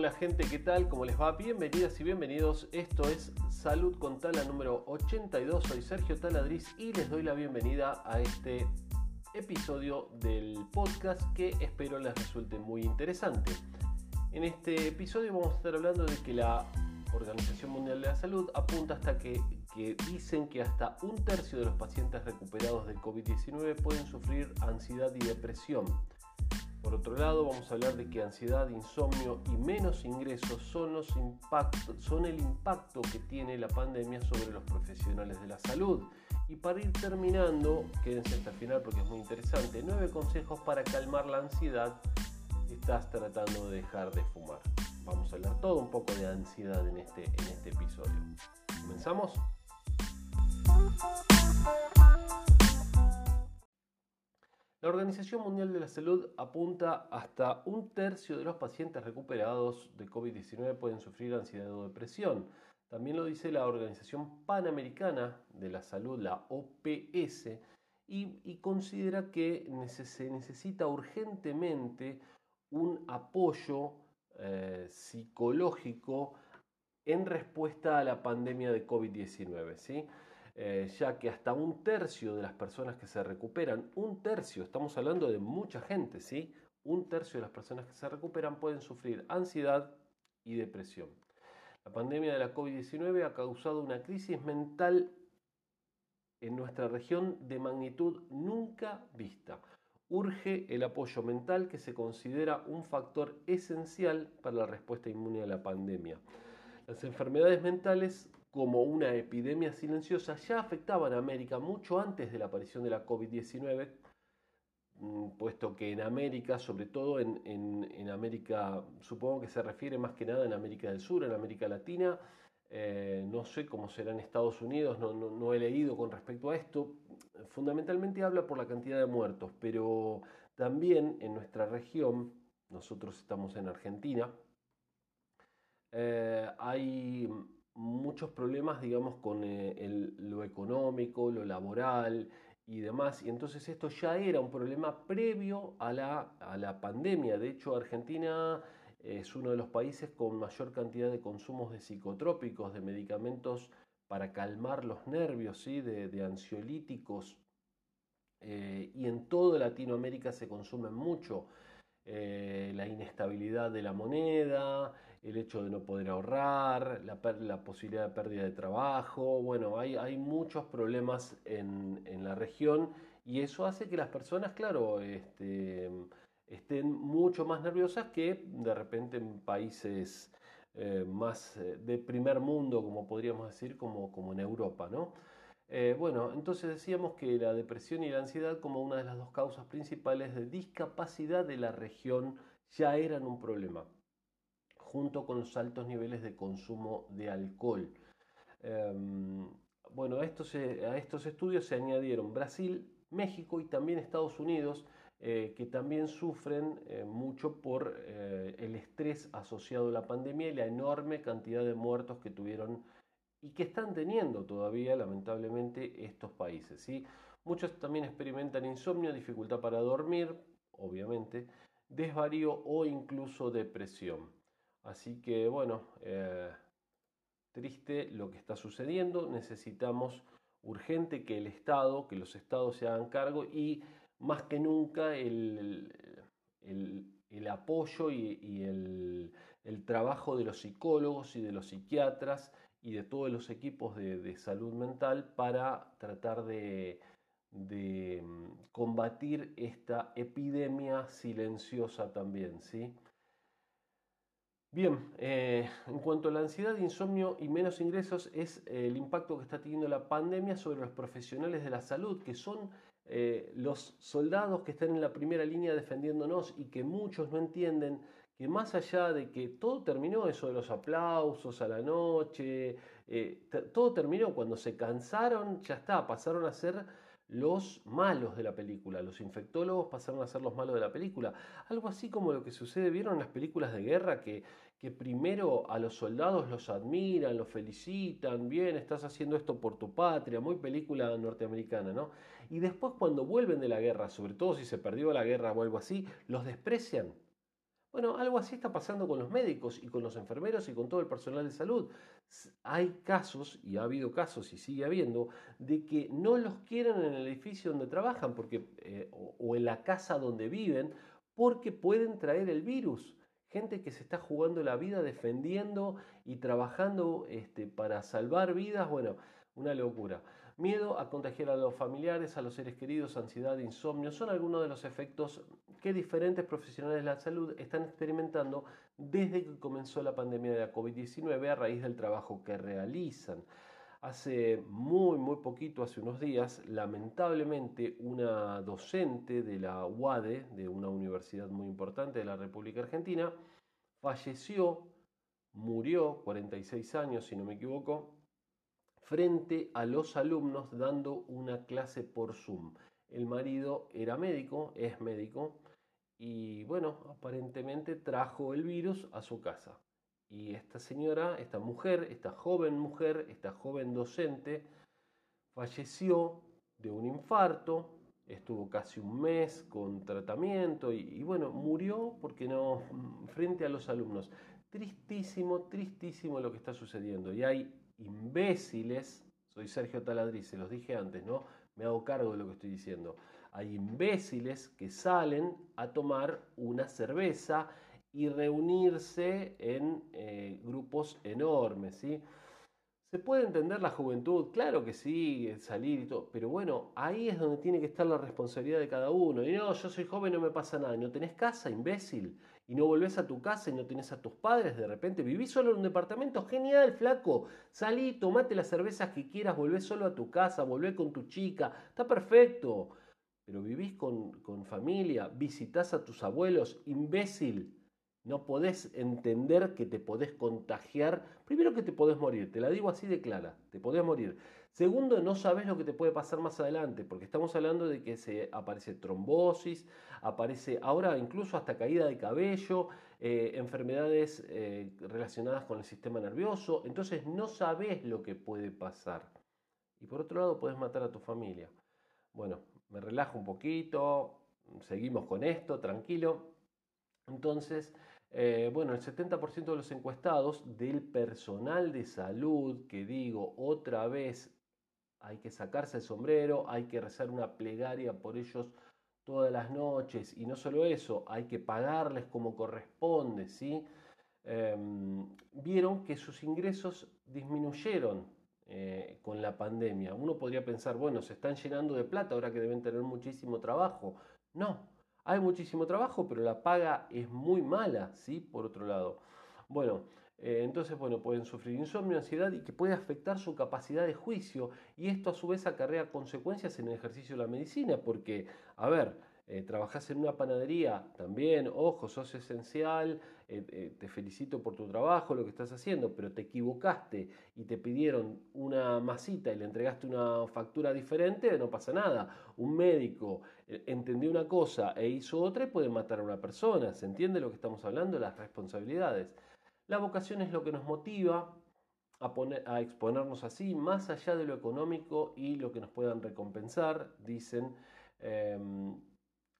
Hola gente, ¿qué tal? ¿Cómo les va? Bienvenidas y bienvenidos. Esto es Salud con Tala número 82. Soy Sergio Taladriz y les doy la bienvenida a este episodio del podcast que espero les resulte muy interesante. En este episodio vamos a estar hablando de que la Organización Mundial de la Salud apunta hasta que, que dicen que hasta un tercio de los pacientes recuperados del COVID-19 pueden sufrir ansiedad y depresión. Por otro lado, vamos a hablar de que ansiedad, insomnio y menos ingresos son, los impactos, son el impacto que tiene la pandemia sobre los profesionales de la salud. Y para ir terminando, quédense hasta el final porque es muy interesante, nueve consejos para calmar la ansiedad si estás tratando de dejar de fumar. Vamos a hablar todo un poco de ansiedad en este, en este episodio. ¿Comenzamos? La Organización Mundial de la Salud apunta hasta un tercio de los pacientes recuperados de COVID-19 pueden sufrir ansiedad o depresión. También lo dice la Organización Panamericana de la Salud, la OPS, y, considera que se necesita urgentemente un apoyo eh, psicológico en respuesta a la pandemia de COVID-19. ¿sí? Eh, ya que hasta un tercio de las personas que se recuperan, un tercio, estamos hablando de mucha gente, ¿sí? Un tercio de las personas que se recuperan pueden sufrir ansiedad y depresión. La pandemia de la COVID-19 ha causado una crisis mental en nuestra región de magnitud nunca vista. Urge el apoyo mental que se considera un factor esencial para la respuesta inmune a la pandemia. Las enfermedades mentales como una epidemia silenciosa ya afectaban a América mucho antes de la aparición de la COVID-19, mm, puesto que en América, sobre todo en, América, supongo que se refiere más que nada en América del Sur, en América Latina, eh, no sé cómo será en Estados Unidos, no, no, he leído con respecto a esto, fundamentalmente habla por la cantidad de muertos, pero también en nuestra región, nosotros estamos en Argentina, eh, hay muchos problemas, digamos, con eh, lo económico, lo laboral y demás. Y entonces esto ya era un problema previo a la, a la pandemia. De hecho, Argentina es uno de los países con mayor cantidad de consumos de psicotrópicos, de medicamentos para calmar los nervios, ¿sí? de, ansiolíticos. Eh, y en toda Latinoamérica se consumen mucho. Eh, la inestabilidad de la moneda, el hecho de no poder ahorrar, la, posibilidad de pérdida de trabajo, bueno, hay, muchos problemas en, la región y eso hace que las personas, claro, este, estén mucho más nerviosas que de repente en países eh, más eh, de primer mundo, como podríamos decir, como, como en Europa, ¿no? Eh, bueno, entonces decíamos que la depresión y la ansiedad como una de las dos causas principales de discapacidad de la región ya eran un problema junto con los altos niveles de consumo de alcohol. Em, bueno, a estos, a estos, estudios se añadieron Brasil, México y también Estados Unidos, eh, que también sufren eh, mucho por eh, el estrés asociado a la pandemia y la enorme cantidad de muertos que tuvieron y que están teniendo todavía lamentablemente estos países. ¿sí? Muchos también experimentan insomnio, dificultad para dormir, obviamente, desvarío o incluso depresión. Así que bueno, eh, triste lo que está sucediendo, necesitamos urgente que el Estado, que los Estados se hagan cargo y más que nunca el, apoyo y, el, trabajo de los psicólogos y de los psiquiatras y de todos los equipos de, salud mental para tratar de, de, mm, combatir esta epidemia silenciosa también, ¿sí? Bien, eh, en cuanto a la ansiedad, insomnio y menos ingresos es eh, el impacto que está teniendo la pandemia sobre los profesionales de la salud, que son eh, los soldados que están en la primera línea defendiéndonos y que muchos no entienden que más allá de que todo terminó, eso de los aplausos a la noche, todo terminó cuando se cansaron, ya está, pasaron a ser los malos de la película, los infectólogos pasaron a ser los malos de la película. Algo así como lo que sucede, ¿vieron en las películas de guerra que, que primero a los soldados los admiran, los felicitan, bien, estás haciendo esto por tu patria, muy película norteamericana, ¿no? Y después cuando vuelven de la guerra, sobre todo si se perdió la guerra o algo así, los desprecian. Bueno, algo así está pasando con los médicos y con los enfermeros y con todo el personal de salud. Hay casos, y ha habido casos y sigue habiendo, de que no los quieren en el edificio donde trabajan porque, eh, o, en la casa donde viven porque pueden traer el virus. Gente que se está jugando la vida defendiendo y trabajando este, para salvar vidas, bueno, una locura. Miedo a contagiar a los familiares, a los seres queridos, ansiedad, insomnio, son algunos de los efectos que diferentes profesionales de la salud están experimentando desde que comenzó la pandemia de la COVID-19 a raíz del trabajo que realizan. Hace muy, muy poquito, hace unos días, lamentablemente una docente de la UADE, de una universidad muy importante de la República Argentina, falleció, murió, 46 años si no me equivoco, frente a los alumnos dando una clase por Zoom. El marido era médico, es médico, y bueno, aparentemente trajo el virus a su casa. Y esta señora, esta mujer, esta joven mujer, esta joven docente, falleció de un infarto, estuvo casi un mes con tratamiento y, bueno, murió porque no, frente a los alumnos. Tristísimo, tristísimo lo que está sucediendo. Y hay imbéciles, soy Sergio Taladriz, se los dije antes, ¿no? Me hago cargo de lo que estoy diciendo. Hay imbéciles que salen a tomar una cerveza y reunirse en eh, grupos enormes, ¿sí? ¿Se puede entender la juventud? Claro que sí, salir y todo, pero bueno, ahí es donde tiene que estar la responsabilidad de cada uno. Y no, yo soy joven, no me pasa nada. ¿No tenés casa, imbécil? Y no volvés a tu casa y no tenés a tus padres de repente, vivís solo en un departamento, genial, flaco, salí, tomate las cervezas que quieras, volvés solo a tu casa, volvés con tu chica, está perfecto, pero vivís con, con familia, visitas a tus abuelos, imbécil, no podés entender que te podés contagiar, primero que te podés morir, te la digo así de clara, te podés morir. Segundo, no sabes lo que te puede pasar más adelante, porque estamos hablando de que se aparece trombosis, aparece ahora incluso hasta caída de cabello, eh, enfermedades eh, relacionadas con el sistema nervioso, entonces no sabes lo que puede pasar. Y por otro lado, puedes matar a tu familia. Bueno, me relajo un poquito, seguimos con esto, tranquilo. Entonces, eh, bueno, el 70% de los encuestados del personal de salud, que digo otra vez, hay que sacarse el sombrero, hay que rezar una plegaria por ellos todas las noches y no solo eso, hay que pagarles como corresponde, ¿sí? Em, vieron que sus ingresos disminuyeron eh, con la pandemia. Uno podría pensar, bueno, se están llenando de plata ahora que deben tener muchísimo trabajo. No, hay muchísimo trabajo, pero la paga es muy mala, ¿sí? Por otro lado. Bueno, entonces, bueno, pueden sufrir insomnio, ansiedad y que puede afectar su capacidad de juicio y esto a su vez acarrea consecuencias en el ejercicio de la medicina porque, a ver, eh, trabajás en una panadería, también, ojo, sos esencial, eh, te felicito por tu trabajo, lo que estás haciendo, pero te equivocaste y te pidieron una masita y le entregaste una factura diferente, no pasa nada. Un médico entendió una cosa e hizo otra y puede matar a una persona, ¿se entiende lo que estamos hablando? Las responsabilidades. La vocación es lo que nos motiva a, exponernos así, más allá de lo económico y lo que nos puedan recompensar, dicen. Em,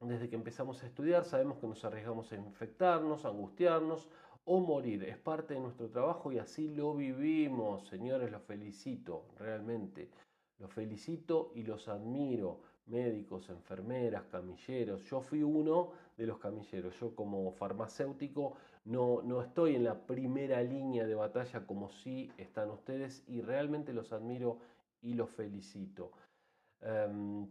desde que empezamos a estudiar sabemos que nos arriesgamos a infectarnos, a angustiarnos o morir. Es parte de nuestro trabajo y así lo vivimos. Señores, los felicito, realmente. Los felicito y los admiro. Médicos, enfermeras, camilleros. Yo fui uno de los camilleros. Yo como farmacéutico no, no estoy en la primera línea de batalla como sí están ustedes y realmente los admiro y los felicito. Em,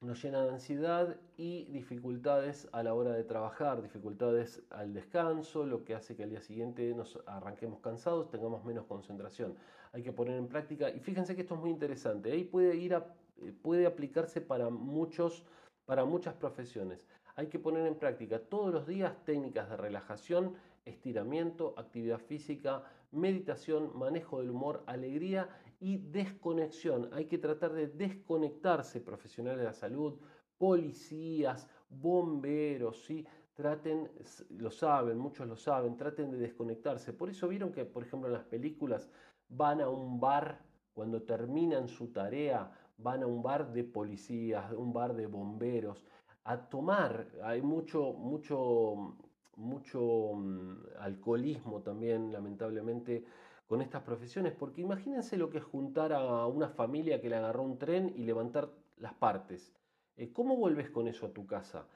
nos llena de ansiedad y dificultades a la hora de trabajar, dificultades al descanso, lo que hace que al día siguiente nos arranquemos cansados, tengamos menos concentración. Hay que poner en práctica, y fíjense que esto es muy interesante, ahí puede, ir eh, puede aplicarse para, muchos, para muchas profesiones. Hay que poner en práctica todos los días técnicas de relajación, estiramiento, actividad física, meditación, manejo del humor, alegría y desconexión. Hay que tratar de desconectarse profesionales de la salud, policías, bomberos, ¿sí? Traten, lo saben, muchos lo saben, traten de desconectarse. Por eso vieron que, por ejemplo, en las películas van a un bar, cuando terminan su tarea, van a un bar de policías, un bar de bomberos, a tomar. Hay mucho, mucho mucho mm, alcoholismo también, lamentablemente, con estas profesiones, porque imagínense lo que es juntar a una familia que le agarró un tren y levantar las partes. Eh, ¿Cómo vuelves con eso a tu casa?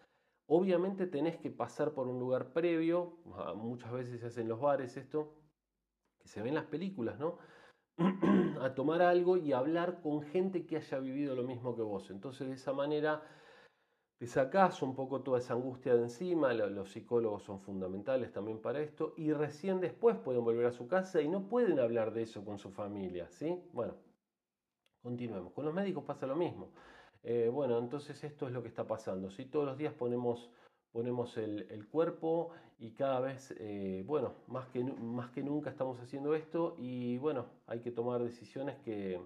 Obviamente tenés que pasar por un lugar previo, ah, muchas veces se hace en los bares esto, que se ve en las películas, ¿no? a tomar algo y hablar con gente que haya vivido lo mismo que vos. Entonces de esa manera te sacás un poco toda esa angustia de encima, los psicólogos son fundamentales también para esto, y recién después pueden volver a su casa y no pueden hablar de eso con su familia, ¿sí? Bueno, continuemos. Con los médicos pasa lo mismo. Eh, bueno, entonces esto es lo que está pasando. Si todos los días ponemos, ponemos el, cuerpo y cada vez, eh, bueno, más que, más que nunca estamos haciendo esto y bueno, hay que tomar decisiones que,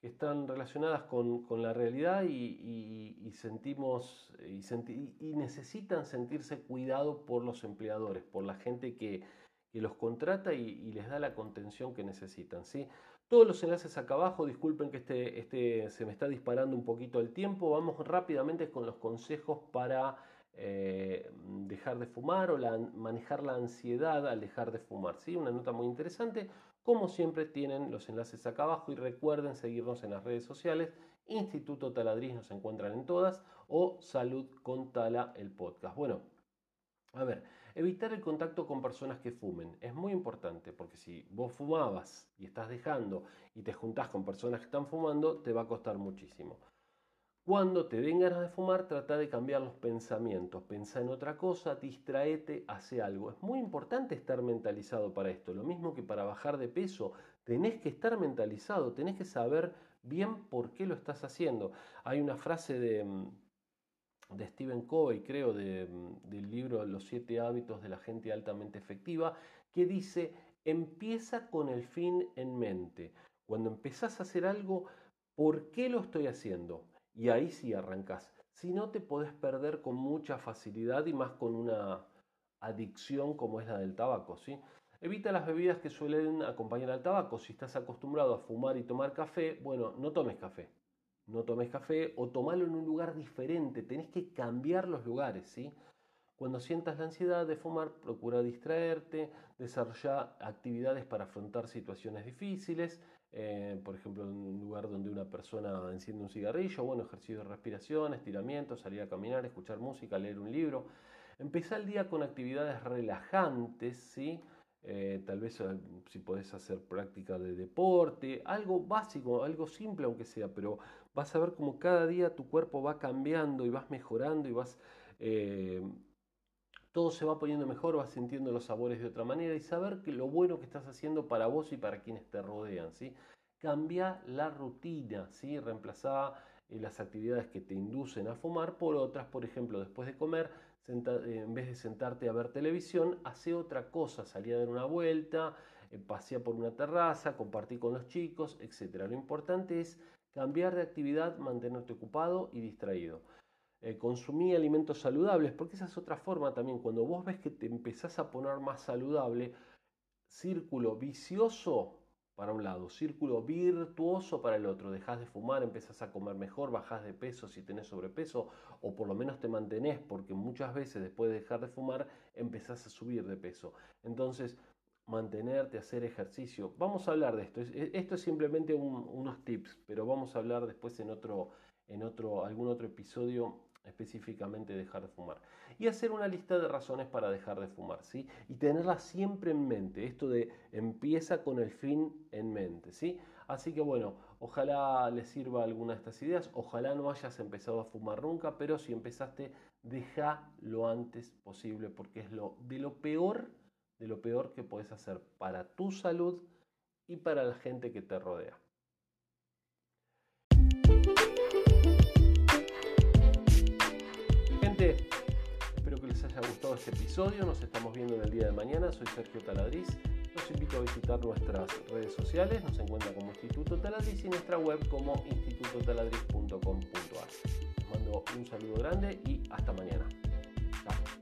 que están relacionadas con, la realidad y, sentimos y, necesitan sentirse cuidados por los empleadores, por la gente que, los contrata y, les da la contención que necesitan. ¿sí? Todos los enlaces acá abajo, disculpen que este, este se me está disparando un poquito el tiempo, vamos rápidamente con los consejos para eh, dejar de fumar o manejar la ansiedad al dejar de fumar. ¿sí? Una nota muy interesante. Como siempre tienen los enlaces acá abajo y recuerden seguirnos en las redes sociales. Instituto Taladriz nos encuentran en todas o Salud con Tala el podcast. Bueno, a ver, evitar el contacto con personas que fumen es muy importante porque si vos fumabas y estás dejando y te juntás con personas que están fumando, te va a costar muchísimo. Cuando te den ganas de fumar, trata de cambiar los pensamientos, pensá en otra cosa, distraete, hace algo. Es muy importante estar mentalizado para esto. Lo mismo que para bajar de peso, tenés que estar mentalizado, tenés que saber bien por qué lo estás haciendo. Hay una frase de, mm, Stephen Covey, creo, mm, del libro Los siete hábitos de la gente altamente efectiva, que dice, empieza con el fin en mente. Cuando empezás a hacer algo, ¿por qué lo estoy haciendo? Y ahí sí arrancas. Si no, te podés perder con mucha facilidad y más con una adicción como es la del tabaco. ¿sí? Evita las bebidas que suelen acompañar al tabaco. Si estás acostumbrado a fumar y tomar café, bueno, no tomes café. No tomes café o tomalo en un lugar diferente. Tenés que cambiar los lugares. ¿sí? Cuando sientas la ansiedad de fumar, procura distraerte, desarrollar actividades para afrontar situaciones difíciles. Eh, por ejemplo, en un lugar donde una persona enciende un cigarrillo, bueno, ejercicio de respiración, estiramiento, salir a caminar, escuchar música, leer un libro. Empezar el día con actividades relajantes, ¿sí? Eh, tal vez eh, si podés hacer práctica de deporte, algo básico, algo simple aunque sea, pero vas a ver como cada día tu cuerpo va cambiando y vas mejorando y vas... todo se va poniendo mejor, vas sintiendo los sabores de otra manera y saber que lo bueno que estás haciendo para vos y para quienes te rodean, ¿sí? Cambia la rutina, ¿sí? Reemplazá eh, las actividades que te inducen a fumar por otras, por ejemplo, después de comer, eh, en vez de sentarte a ver televisión, hace otra cosa, salí a dar una vuelta, eh, pasea por una terraza, compartí con los chicos, etc. Lo importante es cambiar de actividad, mantenerte ocupado y distraído. Consumí alimentos saludables, porque esa es otra forma también, cuando vos ves que te empezás a poner más saludable, círculo vicioso para un lado, círculo virtuoso para el otro. Dejas de fumar, empezás a comer mejor, bajás de peso si tenés sobrepeso o por lo menos te mantenés porque muchas veces después de dejar de fumar empezás a subir de peso. Entonces, mantenerte, hacer ejercicio. Vamos a hablar de esto. Esto es simplemente unos tips, pero vamos a hablar después en otro, en otro, algún otro episodio específicamente dejar de fumar. Y hacer una lista de razones para dejar de fumar, ¿sí? Y tenerla siempre en mente, esto de empieza con el fin en mente, ¿sí? Así que bueno, ojalá les sirva alguna de estas ideas, ojalá no hayas empezado a fumar nunca, pero si empezaste, deja lo antes posible, porque es lo de lo peor, de lo peor que puedes hacer para tu salud y para la gente que te rodea. haya gustado este episodio. Nos estamos viendo en el día de mañana. Soy Sergio Taladriz. Los invito a visitar nuestras redes sociales. Nos encuentran como Instituto Taladriz y nuestra web como institutotaladriz.com.ar. Les mando un saludo grande y hasta mañana. Chao.